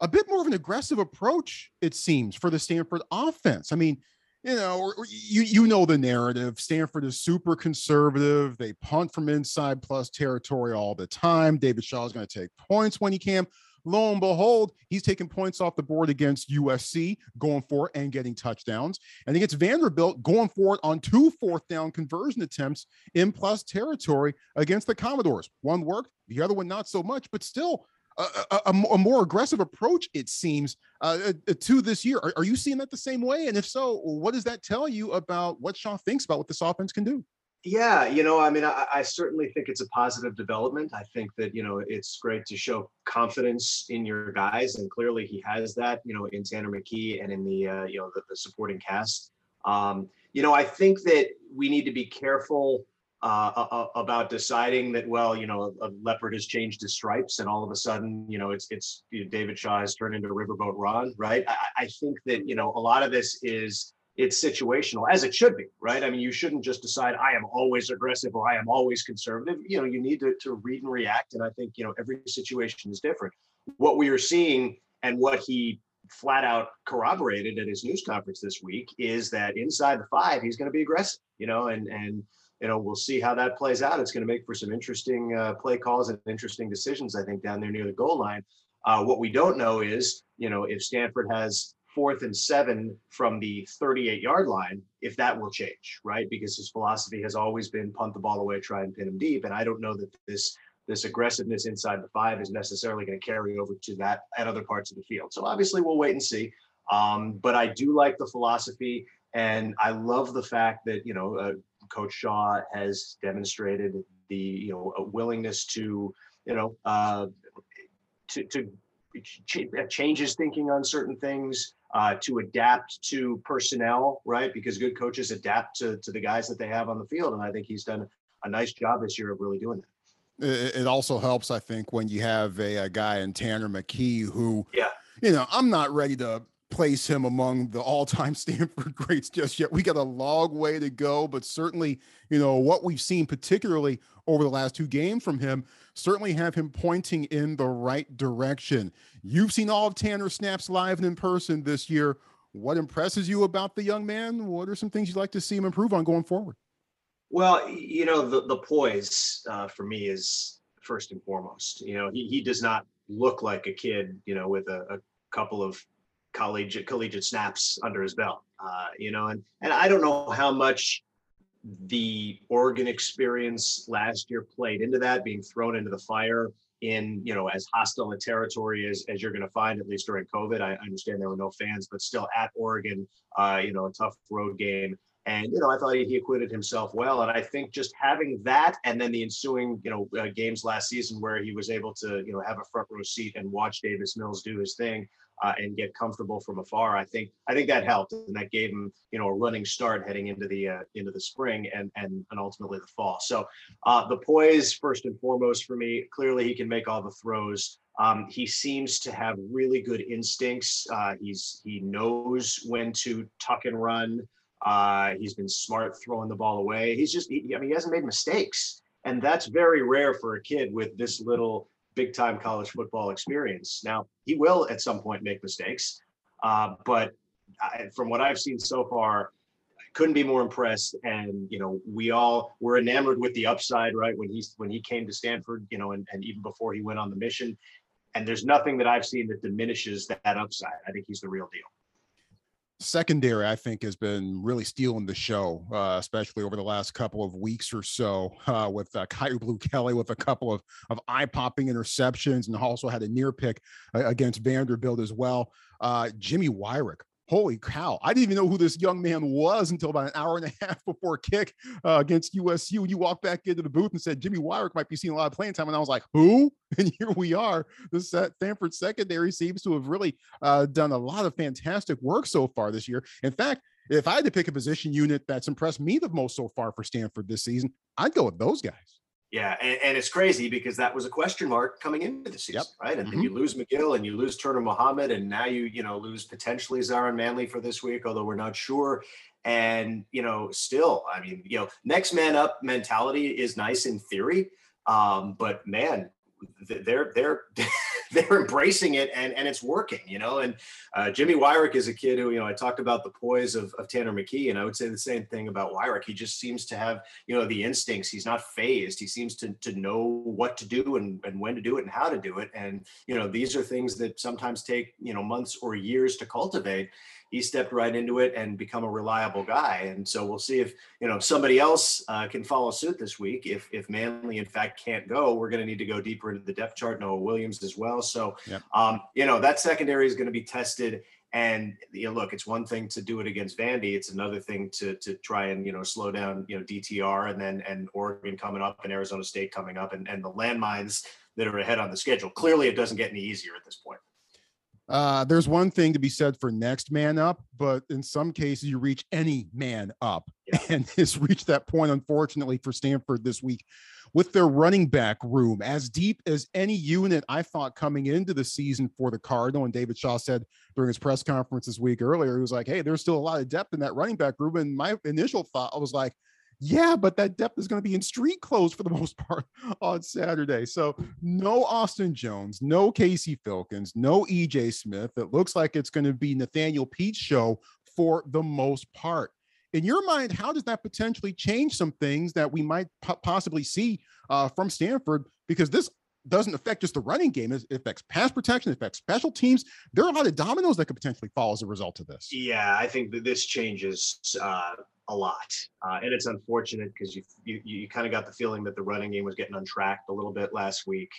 A bit more of an aggressive approach, it seems, for the Stanford offense. I mean, you know, you you know the narrative. Stanford is super conservative. They punt from inside plus territory all the time. David Shaw is going to take points when he can. Lo and behold, he's taking points off the board against USC, going for it and getting touchdowns. And against Vanderbilt, going for it on two fourth down conversion attempts in plus territory against the Commodores. One worked, the other one not so much, but still a, a, a, more aggressive approach, it seems, uh, uh, to this year. Are, are, you seeing that the same way? And if so, what does that tell you about what Shaw thinks about what this offense can do? Yeah, you know, I mean, I, I, certainly think it's a positive development. I think that you know it's great to show confidence in your guys, and clearly he has that. You know, in Tanner McKee and in the uh, you know the, the supporting cast. Um, you know, I think that we need to be careful uh, about deciding that, well, you know, a, a, leopard has changed his stripes, and all of a sudden, you know, it's it's you know, David Shaw has turned into Riverboat Ron, right? I, I, think that you know a lot of this is it's situational, as it should be, right? I mean, you shouldn't just decide I am always aggressive or I am always conservative. You know, you need to to read and react, and I think you know every situation is different. What we are seeing and what he flat out corroborated at his news conference this week is that inside the five, he's going to be aggressive, you know, and and you know, we'll see how that plays out. It's going to make for some interesting uh, play calls and interesting decisions, I think, down there near the goal line. Uh, what we don't know is, you know, if Stanford has fourth and seven from the 38 yard line, if that will change, right? Because his philosophy has always been punt the ball away, try and pin him deep. And I don't know that this this aggressiveness inside the five is necessarily going to carry over to that at other parts of the field. So obviously we'll wait and see. Um, but I do like the philosophy. And I love the fact that, you know, uh, Coach Shaw has demonstrated the you know willingness to you know uh, to to ch- change his thinking on certain things, uh, to adapt to personnel, right? Because good coaches adapt to to the guys that they have on the field, and I think he's done a nice job this year of really doing that. It also helps, I think, when you have a, a guy in Tanner McKee who, yeah, you know, I'm not ready to place him among the all-time Stanford greats just yet. We got a long way to go, but certainly, you know, what we've seen particularly over the last two games from him certainly have him pointing in the right direction. You've seen all of Tanner snaps live and in person this year. What impresses you about the young man? What are some things you'd like to see him improve on going forward? Well, you know, the the poise uh, for me is first and foremost. You know, he, he does not look like a kid, you know, with a, a couple of collegiate collegiate snaps under his belt. Uh, you know, and and I don't know how much the Oregon experience last year played into that, being thrown into the fire in you know as hostile a territory as, as you're going to find at least during covid i understand there were no fans but still at oregon uh, you know a tough road game and you know i thought he, he acquitted himself well and i think just having that and then the ensuing you know uh, games last season where he was able to you know have a front row seat and watch davis mills do his thing uh, and get comfortable from afar. I think I think that helped, and that gave him you know a running start heading into the uh, into the spring and and and ultimately the fall. So uh, the poise first and foremost for me. Clearly, he can make all the throws. Um, he seems to have really good instincts. Uh, he's he knows when to tuck and run. Uh, he's been smart throwing the ball away. He's just he, I mean he hasn't made mistakes, and that's very rare for a kid with this little big time college football experience. Now, he will at some point make mistakes, uh, but I, from what I've seen so far, I couldn't be more impressed. And you know, we all were enamored with the upside, right? When he's when he came to Stanford, you know, and, and even before he went on the mission. And there's nothing that I've seen that diminishes that, that upside. I think he's the real deal secondary, I think, has been really stealing the show, uh, especially over the last couple of weeks or so, uh, with uh, Kyu Blu Kelly with a couple of of eye popping interceptions, and also had a near pick uh, against Vanderbilt as well. Uh, Jimmy Wyrick holy cow, I didn't even know who this young man was until about an hour and a half before kick uh, against USU. And you walked back into the booth and said Jimmy Wyrick might be seeing a lot of playing time. And I was like, who? And here we are. The Stanford secondary seems to have really uh, done a lot of fantastic work so far this year. In fact, if I had to pick a position unit that's impressed me the most so far for Stanford this season, I'd go with those guys. Yeah, and, and, it's crazy because that was a question mark coming into the season, yep. right? And mm-hmm. then you lose McGill and you lose Turner Muhammad, and now you you know lose potentially Zahran Manley for this week, although we're not sure. And you know, still, I mean, you know, next man up mentality is nice in theory, um, but man, they're they're they're embracing it and and it's working, you know. And uh, Jimmy Wyrick is a kid who, you know, I talked about the poise of, of Tanner McKee, and I would say the same thing about Wyrick. He just seems to have, you know, the instincts. He's not phased. He seems to to know what to do and, and when to do it and how to do it. And you know, these are things that sometimes take you know months or years to cultivate he stepped right into it and become a reliable guy. And so we'll see if you know somebody else uh, can follow suit this week. If if Manley in fact can't go, we're going to need to go deeper into the depth chart. Noah Williams as well. So yep. um, you know that secondary is going to be tested. And you know, look, it's one thing to do it against Vandy. It's another thing to to try and you know slow down you know DTR and then and Oregon coming up and Arizona State coming up and and the landmines that are ahead on the schedule. Clearly, it doesn't get any easier at this point. Uh, there's one thing to be said for next man up, but in some cases you reach any man up, yeah. and it's reached that point, unfortunately, for Stanford this week with their running back room as deep as any unit I thought coming into the season for the Cardinal. And David Shaw said during his press conference this week earlier, he was like, "Hey, there's still a lot of depth in that running back room." And my initial thought was like, yeah, but that depth is going to be in street clothes for the most part on Saturday. So no Austin Jones, no Casey Filkins, no EJ Smith. It looks like it's going to be Nathaniel Peat's show for the most part. In your mind, how does that potentially change some things that we might po- possibly see uh, from Stanford? Because this doesn't affect just the running game. It affects pass protection, it affects special teams. There are a lot of dominoes that could potentially fall as a result of this. Yeah, I think that this changes uh, a lot, uh, and it's unfortunate because you you, you kind of got the feeling that the running game was getting untracked a little bit last week.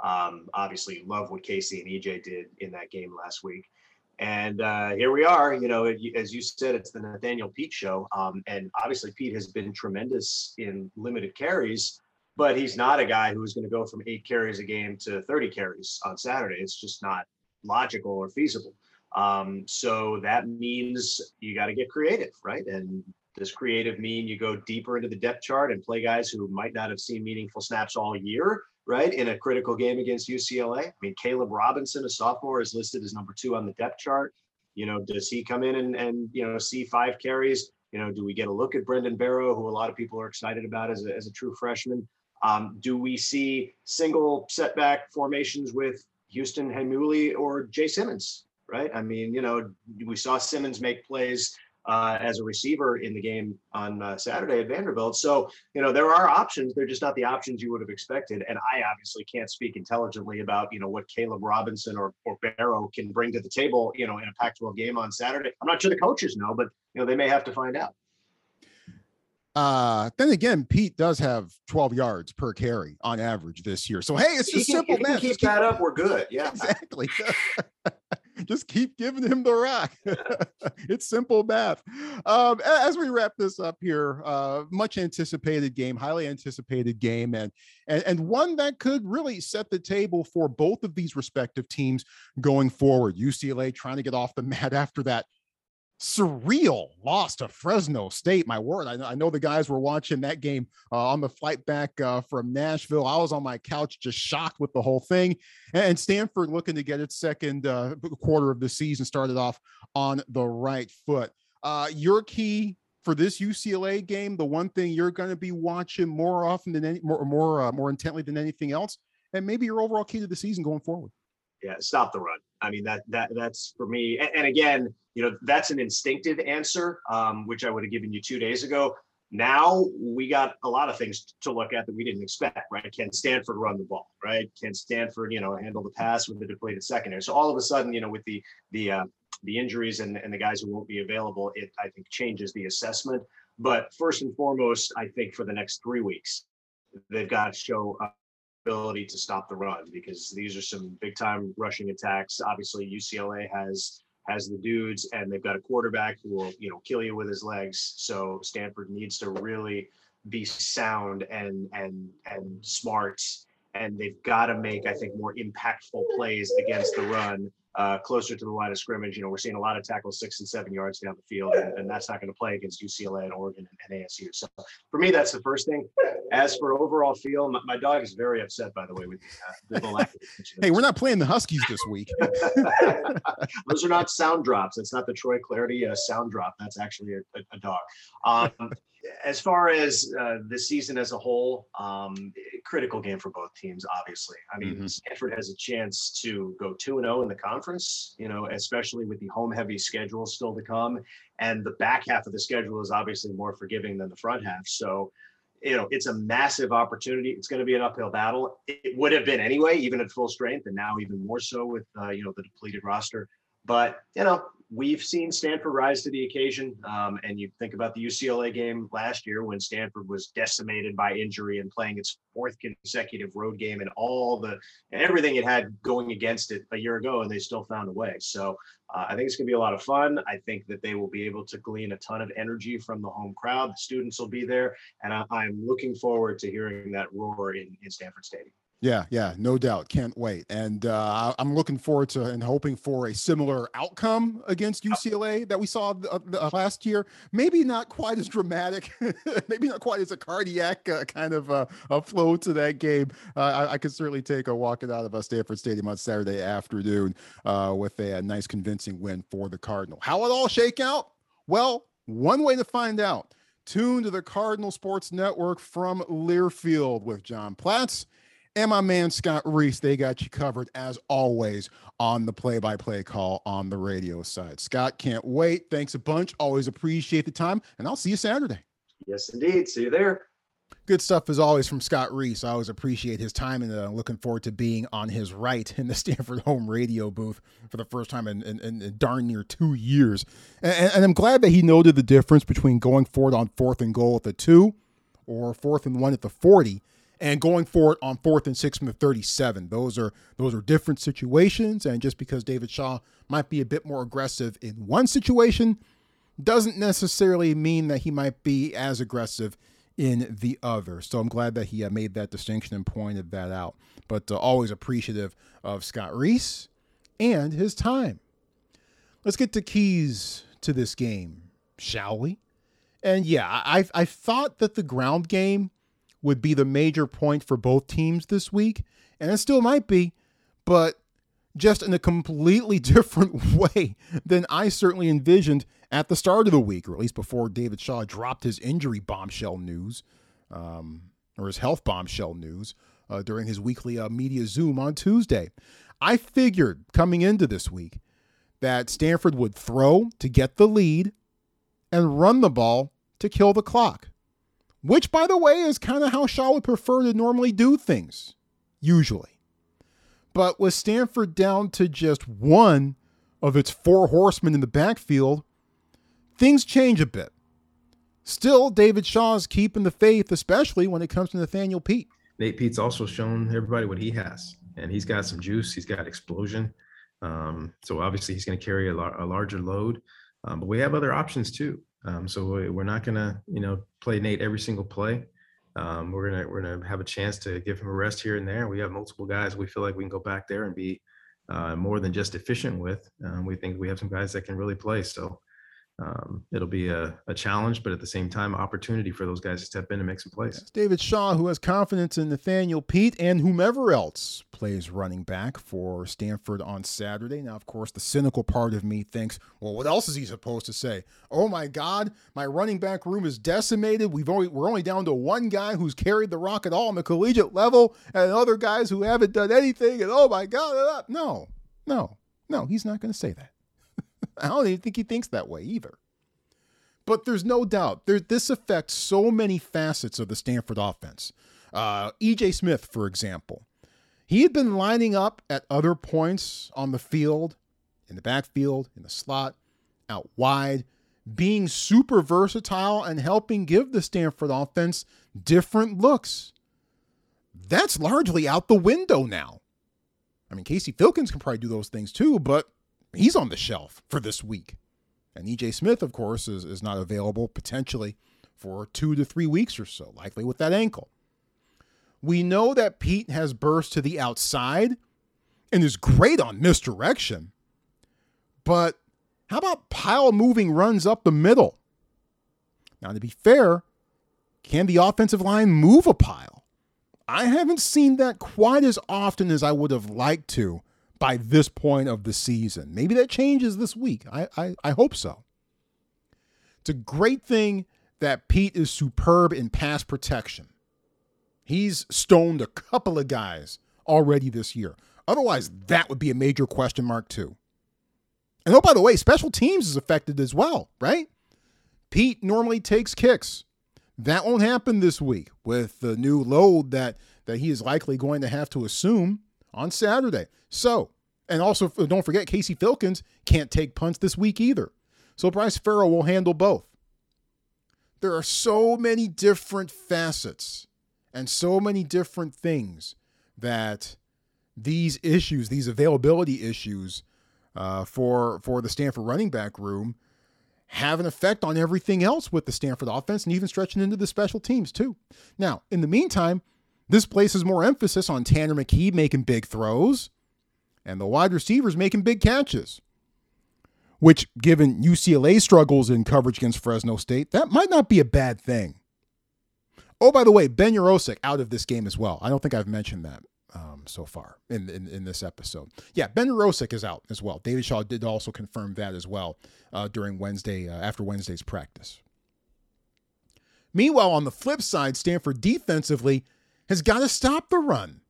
Um, obviously, love what Casey and EJ did in that game last week. And uh, here we are. You know, as you said, it's the Nathaniel Peat show. Um, and obviously, Peat has been tremendous in limited carries but he's not a guy who's going to go from eight carries a game to 30 carries on Saturday. It's just not logical or feasible. Um, so that means you got to get creative, right? And does creative mean you go deeper into the depth chart and play guys who might not have seen meaningful snaps all year, right? In a critical game against UCLA. I mean, Caleb Robinson, a sophomore, is listed as number two on the depth chart. You know, does he come in and, and you know see five carries? You know, do we get a look at Brendan Barrow, who a lot of people are excited about as a, as a true freshman? Um, do we see single setback formations with Houston Heimuli or Jay Symonds? Right. I mean, you know, we saw Symonds make plays uh, as a receiver in the game on uh, Saturday at Vanderbilt. So, you know, there are options. They're just not the options you would have expected. And I obviously can't speak intelligently about, you know, what Caleb Robinson or, or Barrow can bring to the table, you know, in a Pac 12 game on Saturday. I'm not sure the coaches know, but, you know, they may have to find out. Uh, then again, Peat does have 12 yards per carry on average this year. So hey, it's just can, simple math. Keep, keep that up, we're good. Yeah, exactly. just keep giving him the rock. it's simple math. Um, as we wrap this up here, uh, much anticipated game, highly anticipated game, and, and and one that could really set the table for both of these respective teams going forward. UCLA trying to get off the mat after that surreal loss to Fresno State. My word, I, I know the guys were watching that game uh, on the flight back uh, from Nashville. I was on my couch just shocked with the whole thing. And Stanford looking to get its second uh, quarter of the season started off on the right foot. Uh, your key for this UCLA game, the one thing you're going to be watching more often than any more more uh, more intently than anything else and maybe your overall key to the season going forward. Yeah, stop the run. I mean that that that's for me. And, and again, you know, that's an instinctive answer, um, which I would have given you two days ago. Now we got a lot of things to look at that we didn't expect, right? Can Stanford run the ball, right? Can Stanford, you know, handle the pass with the depleted secondary? So all of a sudden, you know, with the the uh, the injuries and, and the guys who won't be available, it I think changes the assessment. But first and foremost, I think for the next three weeks, they've got to show ability to stop the run because these are some big time rushing attacks. Obviously, UCLA has has the dudes and they've got a quarterback who will you know kill you with his legs so stanford needs to really be sound and and and smart and they've got to make i think more impactful plays against the run uh, closer to the line of scrimmage. You know, we're seeing a lot of tackles six and seven yards down the field, and, and that's not going to play against UCLA and Oregon and, and, ASU. So for me, that's the first thing. As for overall feel, my, my dog is very upset, by the way, with uh, the Hey, we're not playing the Huskies this week. Those are not sound drops. It's not the Troy Clardy uh, sound drop. That's actually a, a, a dog. Um, as far as uh, the season as a whole, um, critical game for both teams. Obviously, I mean, mm-hmm. Stanford has a chance to go two and zero oh in the conference. You know, especially with the home heavy schedule still to come, and the back half of the schedule is obviously more forgiving than the front half. So, you know, it's a massive opportunity. It's going to be an uphill battle. It would have been anyway, even at full strength, and now even more so with uh, you know the depleted roster. But you know, we've seen Stanford rise to the occasion. Um, and you think about the UCLA game last year when Stanford was decimated by injury and playing its fourth consecutive road game and all the and everything it had going against it a year ago, and they still found a way. So uh, I think it's going to be a lot of fun. I think that they will be able to glean a ton of energy from the home crowd. The students will be there, and I, am looking forward to hearing that roar in, in Stanford Stadium. Yeah, yeah, no doubt. Can't wait. And uh, I'm looking forward to and hoping for a similar outcome against UCLA that we saw uh, uh, last year. Maybe not quite as dramatic, maybe not quite as a cardiac uh, kind of uh, a flow to that game. Uh, I, I, could certainly take a walk it out of a Stanford Stadium on Saturday afternoon with a, a nice, convincing win for the Cardinal. How it all shake out? Well, one way to find out. Tune to the Cardinal Sports Network from Learfield with John Platz and my man Scott Reiss. They got you covered as always on the play by play call on the radio side. Scott, can't wait. Thanks a bunch. Always appreciate the time, and I'll see you Saturday. Yes, indeed. See you there. Good stuff as always from Scott Reiss. I always appreciate his time and uh, I'm looking forward to being on his right in the Stanford home radio booth for the first time in, in, in darn near two years. And, and, I'm glad that he noted the difference between going forward on fourth and goal at the two or fourth and one at the 40 and going for it on fourth and six from the 37. Those are those are different situations, and just because David Shaw might be a bit more aggressive in one situation doesn't necessarily mean that he might be as aggressive in the other. So I'm glad that he uh, made that distinction and pointed that out. But uh, always appreciative of Scott Reiss and his time. Let's get to keys to this game, shall we? And yeah, I I thought that the ground game would be the major point for both teams this week, and it still might be, but just in a completely different way than I certainly envisioned at the start of the week, or at least before David Shaw dropped his injury bombshell news, um, or his health bombshell news uh, during his weekly uh, media Zoom on Tuesday. I figured coming into this week that Stanford would throw to get the lead and run the ball to kill the clock which, by the way, is kind of how Shaw would prefer to normally do things, usually. But with Stanford down to just one of its four horsemen in the backfield, things change a bit. Still, David Shaw's keeping the faith, especially when it comes to Nathaniel Peat. Nate Peat's also shown everybody what he has, and he's got some juice. He's got explosion. Um, so obviously, he's going to carry a, lar- a larger load. Um, but we have other options too. Um, so we're not gonna, you know, play Nate every single play. Um, we're gonna we're gonna have a chance to give him a rest here and there. We have multiple guys. We feel like we can go back there and be uh, more than just efficient with. Um, we think we have some guys that can really play. So um, it'll be a, a, challenge, but at the same time, opportunity for those guys to step in and make some plays. That's David Shaw, who has confidence in Nathaniel Peat and whomever else plays running back for Stanford on Saturday. Now, of course, the cynical part of me thinks, well, what else is he supposed to say? Oh my God, my running back room is decimated. We've only we're only down to one guy who's carried the rock at all on the collegiate level, and other guys who haven't done anything. And oh my God, no, no, no, he's not going to say that. I don't even think he thinks that way either. But there's no doubt there, this affects so many facets of the Stanford offense. Uh, EJ Smith, for example, he had been lining up at other points on the field, in the backfield, in the slot, out wide, being super versatile and helping give the Stanford offense different looks. That's largely out the window now. I mean, Casey Filkins can probably do those things too, but he's on the shelf for this week. And EJ Smith, of course, is, is not available potentially for two to three weeks or so, likely with that ankle. We know that Peat has burst to the outside and is great on misdirection. But how about pile moving runs up the middle? Now, to be fair, can the offensive line move a pile? I haven't seen that quite as often as I would have liked to by this point of the season. Maybe that changes this week. I, I, I hope so. It's a great thing that Peat is superb in pass protection. He's stoned a couple of guys already this year. Otherwise, that would be a major question mark, too. And oh, by the way, special teams is affected as well, right? Peat normally takes kicks. That won't happen this week with the new load that, that he is likely going to have to assume on Saturday. So, and also don't forget, Casey Filkins can't take punts this week either. So Bryce Farrell will handle both. There are so many different facets and so many different things that these issues, these availability issues uh, for for the Stanford running back room, have an effect on everything else with the Stanford offense and even stretching into the special teams too. Now, in the meantime, this places more emphasis on Tanner McKee making big throws and the wide receivers making big catches. Which, given UCLA struggles in coverage against Fresno State, that might not be a bad thing. Oh, by the way, Ben Yurosek out of this game as well. I don't think I've mentioned that um, so far in, in, in this episode. Yeah, Ben Yurosek is out as well. David Shaw did also confirm that as well uh, during Wednesday uh, after Wednesday's practice. Meanwhile, on the flip side, Stanford defensively has got to stop the run.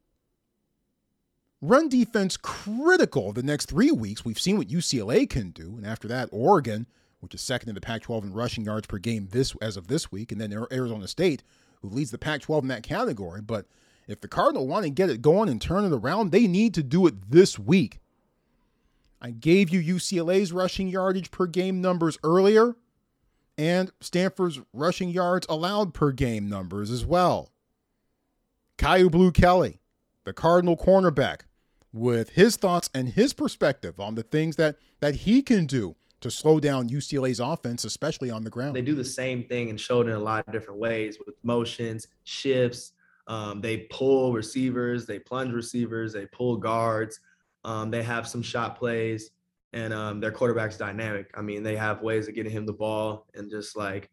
Run defense critical the next three weeks. We've seen what UCLA can do, and after that, Oregon, which is second in the Pac-12 in rushing yards per game this as of this week, and then Arizona State, who leads the Pac-12 in that category. But if the Cardinal want to get it going and turn it around, they need to do it this week. I gave you UCLA's rushing yardage per game numbers earlier, and Stanford's rushing yards allowed per game numbers as well. Kyu Blu Kelly, the Cardinal cornerback, with his thoughts and his perspective on the things that that he can do to slow down UCLA's offense, especially on the ground. They do the same thing and show it in a lot of different ways with motions, shifts. Um, they pull receivers, they plunge receivers, they pull guards. Um, they have some shot plays, and um, their quarterback's dynamic. I mean, they have ways of getting him the ball and just like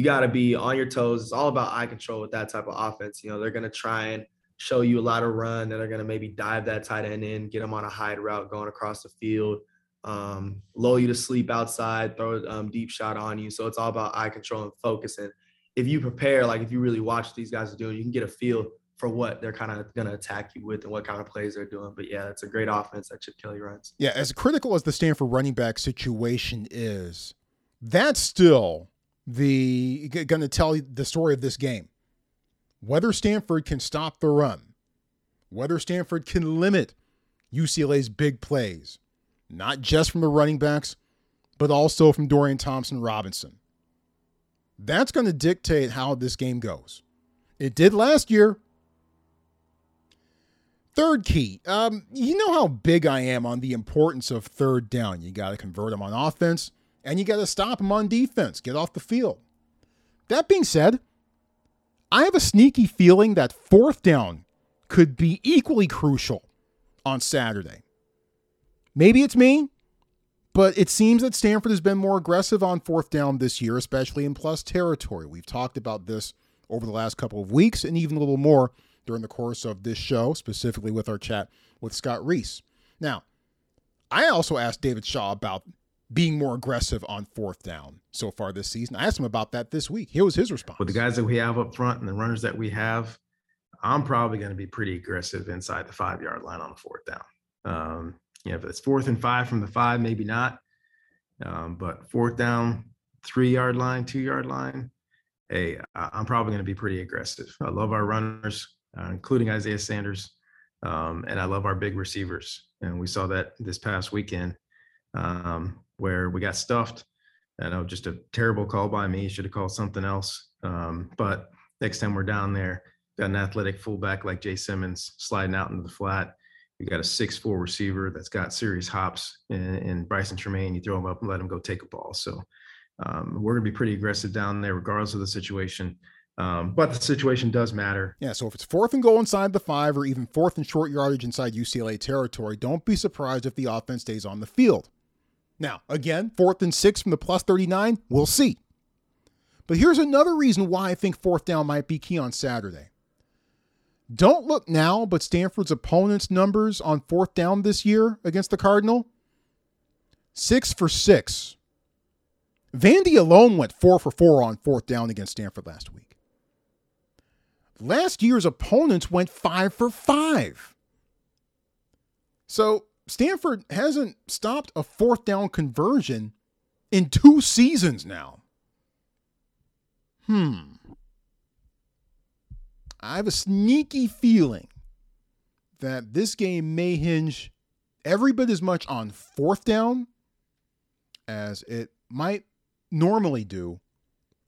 you got to be on your toes. It's all about eye control with that type of offense. You know, they're going to try and show you a lot of run, and they're going to maybe dive that tight end in, get them on a hide route going across the field, um, lull you to sleep outside, throw a um, deep shot on you. So it's all about eye control and focus. And if you prepare, like if you really watch these guys are doing, you can get a feel for what they're kind of going to attack you with and what kind of plays they're doing. But yeah, it's a great offense that Chip Kelly runs. Yeah, as critical as the Stanford running back situation is, that's still the going to tell the story of this game. Whether Stanford can stop the run, whether Stanford can limit UCLA's big plays, not just from the running backs, but also from Dorian Thompson Robinson. That's going to dictate how this game goes. It did last year. Third key, um, you know how big I am on the importance of third down. You got to convert them on offense and you got to stop him on defense, get off the field. That being said, I have a sneaky feeling that fourth down could be equally crucial on Saturday. Maybe it's me, but it seems that Stanford has been more aggressive on fourth down this year, especially in plus territory. We've talked about this over the last couple of weeks and even a little more during the course of this show, specifically with our chat with Scott Reiss. Now, I also asked David Shaw about being more aggressive on fourth down so far this season. I asked him about that this week. Here was his response. With the guys that we have up front and the runners that we have, I'm probably going to be pretty aggressive inside the five yard line on the fourth down. Um, know, if it's fourth and five from the five, maybe not. Um, but fourth down, three yard line, two yard line, hey, I'm probably going to be pretty aggressive. I love our runners, uh, including Isaiah Sanders, um, and I love our big receivers. And we saw that this past weekend um, where we got stuffed. I know just a terrible call by me. Should have called something else. Um, but next time we're down there, got an athletic fullback like Jay Symonds sliding out into the flat. You got a six-four receiver that's got serious hops, and, Brycen Tremayne. You throw him up and let him go take a ball. So um, we're going to be pretty aggressive down there, regardless of the situation. Um, but the situation does matter. Yeah. So if it's fourth and goal inside the five, or even fourth and short yardage inside UCLA territory, don't be surprised if the offense stays on the field. Now, again, fourth and six from the plus 39, we'll see. But here's another reason why I think fourth down might be key on Saturday. Don't look now, but Stanford's opponents' numbers on fourth down this year against the Cardinal six for six. Vandy alone went four for four on fourth down against Stanford last week. Last year's opponents went five for five. So Stanford hasn't stopped a fourth down conversion in two seasons now. Hmm. I have a sneaky feeling that this game may hinge every bit as much on fourth down as it might normally do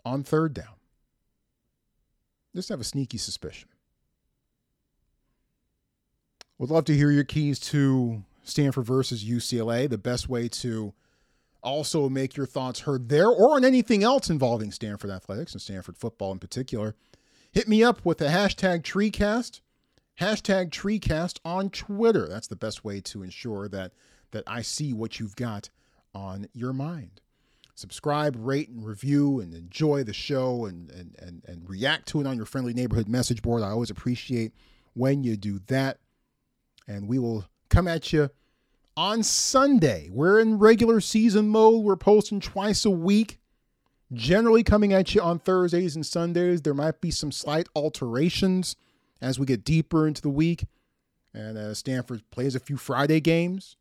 on third down. Just have a sneaky suspicion. Would love to hear your keys to Stanford versus UCLA. The best way to also make your thoughts heard there or on anything else involving Stanford athletics and Stanford football in particular Hit me up with the hashtag TreeCast, hashtag TreeCast on Twitter. That's the best way to ensure that that I see what you've got on your mind. Subscribe, rate, and review, and enjoy the show and, and, and, and react to it on your friendly neighborhood message board. I always appreciate when you do that. And we will come at you on Sunday. We're in regular season mode. We're posting twice a week generally coming at you on Thursdays and Sundays. There might be some slight alterations as we get deeper into the week. And as Stanford plays a few Friday games,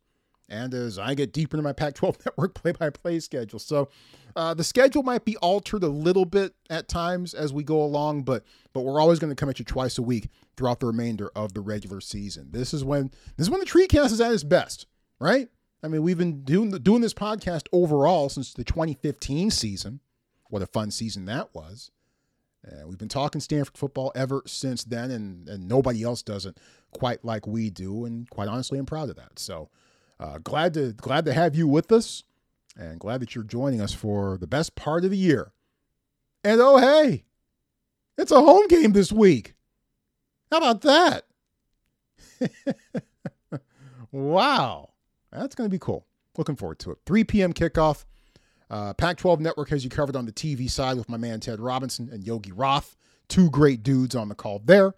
and as I get deeper into my Pac 12 network play by play schedule. So uh, the schedule might be altered a little bit at times as we go along, but but we're always going to come at you twice a week throughout the remainder of the regular season. This is when this is when the tree cast is at its best, right? I mean, we've been doing doing this podcast overall since the 2015 season. What a fun season that was. Uh, we've been talking Stanford football ever since then, and, and nobody else does it quite like we do. And quite honestly, I'm proud of that. So uh, glad to glad to have you with us, and glad that you're joining us for the best part of the year. And oh hey, it's a home game this week. How about that? wow, that's going to be cool. Looking forward to it. 3 p.m. kickoff. Uh, Pac 12 Network has you covered on the TV side with my man Ted Robinson and Yogi Roth, two great dudes on the call there.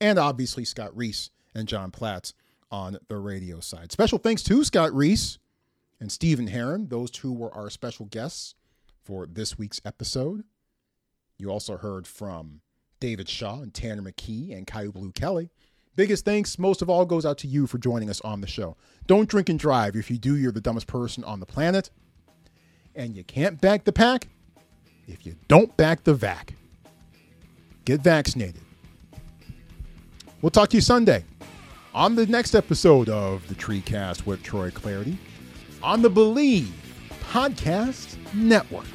And obviously Scott Reiss and John Platz on the radio side. Special thanks to Scott Reiss and Stephen Herron. Those two were our special guests for this week's episode. You also heard from David Shaw and Tanner McKee and Kyu Blu Kelly. Biggest thanks, most of all, goes out to you for joining us on the show. Don't drink and drive. If you do, you're the dumbest person on the planet and you can't back the pack if you don't back the vac. Get vaccinated. We'll talk to you Sunday on the next episode of the TreeCast with Troy Clardy on the Believe Podcast Network.